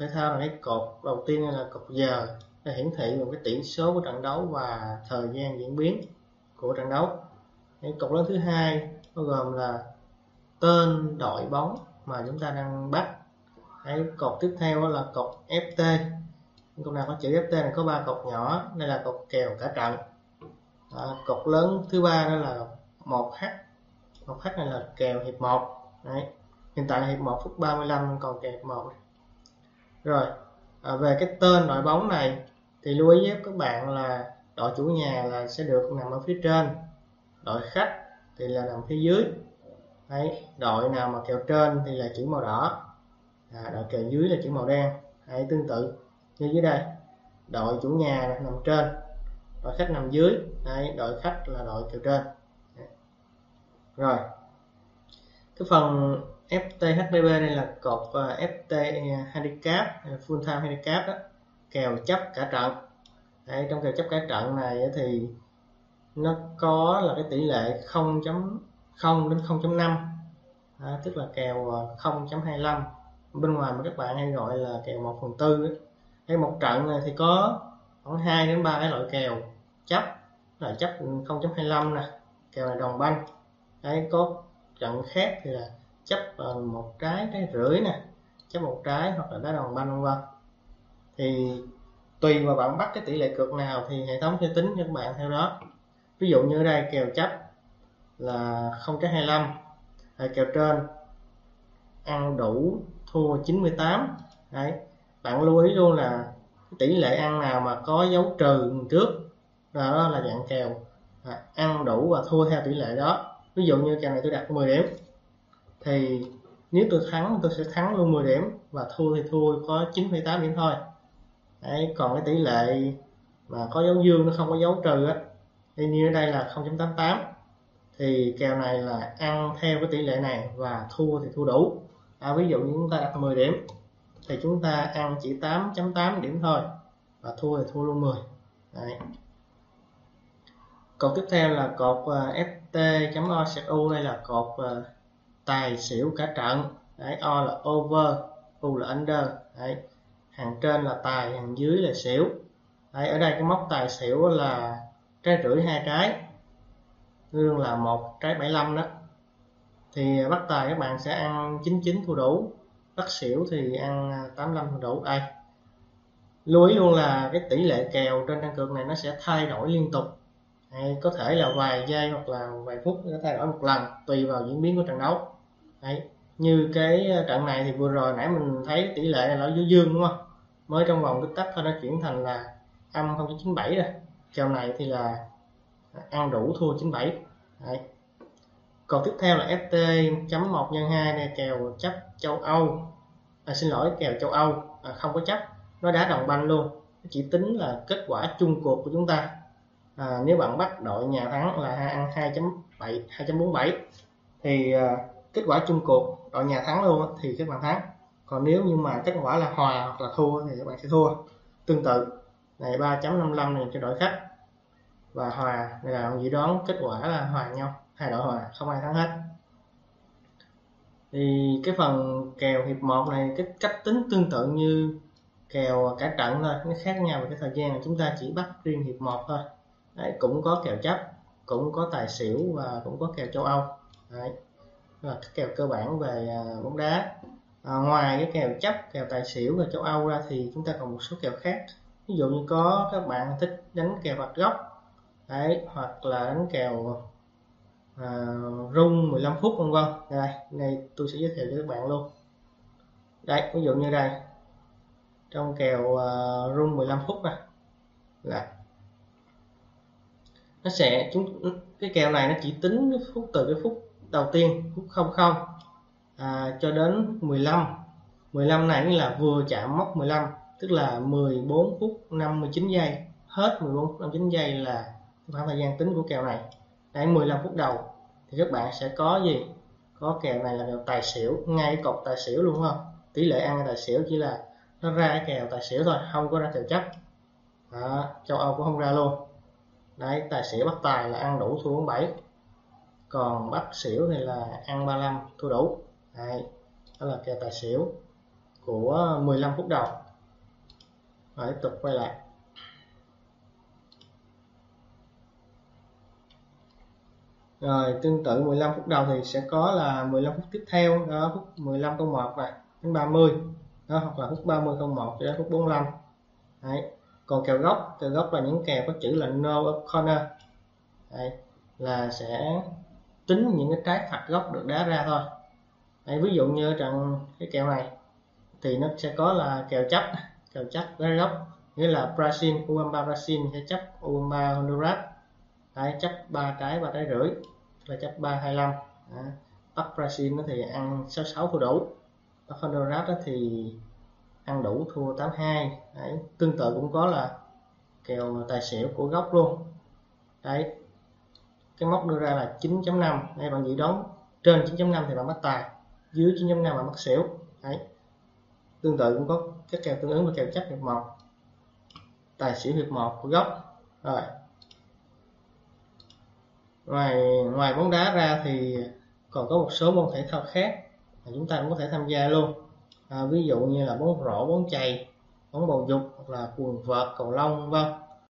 thể thao là cái cột đầu tiên là cột giờ để hiển thị một cái tỷ số của trận đấu và thời gian diễn biến của trận đấu. Cái cột lớn thứ hai bao gồm là tên đội bóng mà chúng ta đang bắt. Cái cột tiếp theo là cột FT cột nào có chữ FT này có ba cột nhỏ đây là cột kèo cả trận. À, cột lớn thứ ba đó là 1H 1H này là kèo hiệp 1 Đấy. hiện tại là hiệp 1 phút 35 còn kèo hiệp 1 rồi à, về cái tên đội bóng này thì lưu ý với các bạn là đội chủ nhà là sẽ được nằm ở phía trên đội khách thì là nằm phía dưới. Đấy, đội nào mà kèo trên thì là chữ màu đỏ à, đội kèo dưới là chữ màu đen. Đấy, tương tự như dưới đây. Đội chủ nhà nằm trên đội khách nằm dưới. Đấy, đội khách là đội kèo trên. Đấy. rồi cái phần FTHBB đây là cột ờ, FT ờ, handicap ờ, full time handicap đó kèo chấp cả trận. Đấy, trong kèo chấp cả trận này thì nó có là cái tỷ lệ 0.0 đến 0.5 à, tức là kèo 0.25 bên ngoài mà các bạn hay gọi là kèo 1 phần tư hay một trận này thì có khoảng 2 đến 3 cái loại kèo chấp là chấp 0.25 nè kèo này đồng banh đấy có trận khác thì là chấp ờ, một trái trái rưỡi nè chấp một trái hoặc là đá đồng banh vân vân. Thì tùy vào bạn bắt cái tỷ lệ cược nào thì hệ thống sẽ tính cho các bạn theo đó. Ví dụ như ở đây kèo chấp là 0.25 hay kèo trên ăn đủ thua 98 đấy bạn lưu ý luôn là tỷ lệ ăn nào mà có dấu trừ trước đó là dạng kèo à, ăn đủ và thua theo tỷ lệ đó. Ví dụ như kèo này tôi đặt 10 điểm thì nếu tôi thắng tôi sẽ thắng luôn 10 điểm. Và thua thì thua có 9,8 điểm thôi. Đấy, còn cái tỷ lệ mà có dấu dương nó không có dấu trừ á thì như ở đây là 0.88 thì kèo này là ăn theo cái tỷ lệ này và thua thì thua đủ. À, ví dụ như chúng ta đặt 10 điểm thì chúng ta ăn chỉ 8.8 điểm thôi. Và thua thì thua luôn 10 Đấy. cột tiếp theo là cột à, uh, ft.ocu đây là cột uh, tài xỉu cả trận. Đấy, o là over u là under. Đấy. hàng trên là tài hàng dưới là xỉu. Đấy, ở đây cái mốc tài xỉu là trái rưỡi hai trái. Tương là một trái 75 đó. Thì bắt tài các bạn sẽ ăn 99 thua đủ. Bắt xỉu thì ăn à, 85 thua đủ. Đây. Lưu ý luôn là cái tỷ lệ kèo trên trang cược này nó sẽ thay đổi liên tục. Hay có thể là vài giây hoặc là vài phút nó thay đổi một lần tùy vào diễn biến của trận đấu. Đấy. như cái ờ, trận này thì vừa rồi nãy mình thấy tỷ lệ là dưới dương đúng không? Mới trong vòng tích tắc thôi nó chuyển thành là âm 0.97 rồi. Kèo này thì là ờ, ăn đủ thua 97 Đấy. còn tiếp theo là FT chấm 1 nhân 2 này kèo chấp châu Âu. À, xin lỗi kèo châu Âu. À, không có chấp nó đá đồng banh luôn. Chỉ tính là kết quả chung cuộc của chúng ta. À, nếu bạn bắt đội nhà thắng là ăn 2.7 2.47 thì à, kết quả chung cuộc đội nhà thắng luôn thì các bạn thắng. Còn nếu như mà kết quả là hòa hoặc là thua thì các bạn sẽ thua. Tương tự này 3.55 này cho đội khách. Và hòa này là dự đoán kết quả là hòa nhau hai đội hòa không ai thắng hết. Thì cái phần kèo hiệp 1 này cái cách tính tương tự như kèo cả trận thôi nó khác nhau về cái thời gian là chúng ta chỉ bắt riêng hiệp 1 thôi. Đấy, cũng có kèo chấp cũng có tài xỉu và cũng có kèo châu Âu. Đấy là cái kèo cơ bản về à, bóng đá. À, ngoài cái kèo chấp kèo tài xỉu và châu Âu ra thì chúng ta còn một số kèo khác. Ví dụ như có các bạn thích đánh kèo bạc góc đấy hoặc là đánh kèo à, rung 15 phút vân vân. Đây này tôi sẽ giới thiệu cho các bạn luôn. Đây ví dụ như đây. Trong kèo à, rung 15 phút này. Là nó sẽ chúng cái kèo này nó chỉ tính cái phút từ cái phút đầu tiên phút 00 à, cho đến 15 15 này là vừa chạm mốc 15 tức là 14 phút 59 giây. Hết 14 phút 59 giây là khoảng thời gian tính của kèo này. Đấy 15 phút đầu. Thì các bạn sẽ có gì? Có kèo này là kèo tài xỉu ngay cột tài xỉu luôn không? Tỷ lệ ăn tài xỉu chỉ là nó ra cái kèo tài xỉu thôi không có ra kèo chấp à, châu Âu cũng không ra luôn. Đấy tài xỉu bắt tài là ăn đủ thua 7 còn bắt xỉu thì là ăn 35 thua đủ. Đấy, đó là kèo tài xỉu của 15 phút đầu. Rồi tiếp tục quay lại. Rồi, tương tự 15 phút đầu thì sẽ có là 15 phút tiếp theo, đó, phút 15 câu 1 và đến 30 đó, hoặc là phút 30 câu 1 cho đến phút 45 đấy, còn kèo gốc kèo gốc là những kèo có chữ là no corner. Đấy, là sẽ tính những cái trái phạt góc được đá ra thôi. Đấy, ví dụ như trận cái kèo này thì nó sẽ có là kèo chấp kèo chấp đá góc nghĩa là Brazil Uruguay Brazil sẽ chấp Uruguay Honduras. Đấy, chấp ba trái ba trái rưỡi là chấp ba hai mươi Bắc Brazil nó thì ăn 66 thua đủ. Bắc Honduras đó thì ăn đủ thua 82 đấy tương tự cũng có là kèo tài xỉu của góc luôn. Đấy cái mốc đưa ra là 9.5 đây bạn dự đoán trên 9.5 thì bạn bắt tài. Dưới 9.5 bạn bắt xỉu. Đấy. Tương tự cũng có các kèo tương ứng với kèo chấp hiệp một. Tài xỉu hiệp một của góc rồi. Ngoài ngoài bóng đá ra thì còn có một số môn thể thao khác mà chúng ta cũng có thể tham gia luôn. À, ví dụ như là bóng rổ bóng chày bóng bầu dục hoặc là quần vợt cầu lông vân.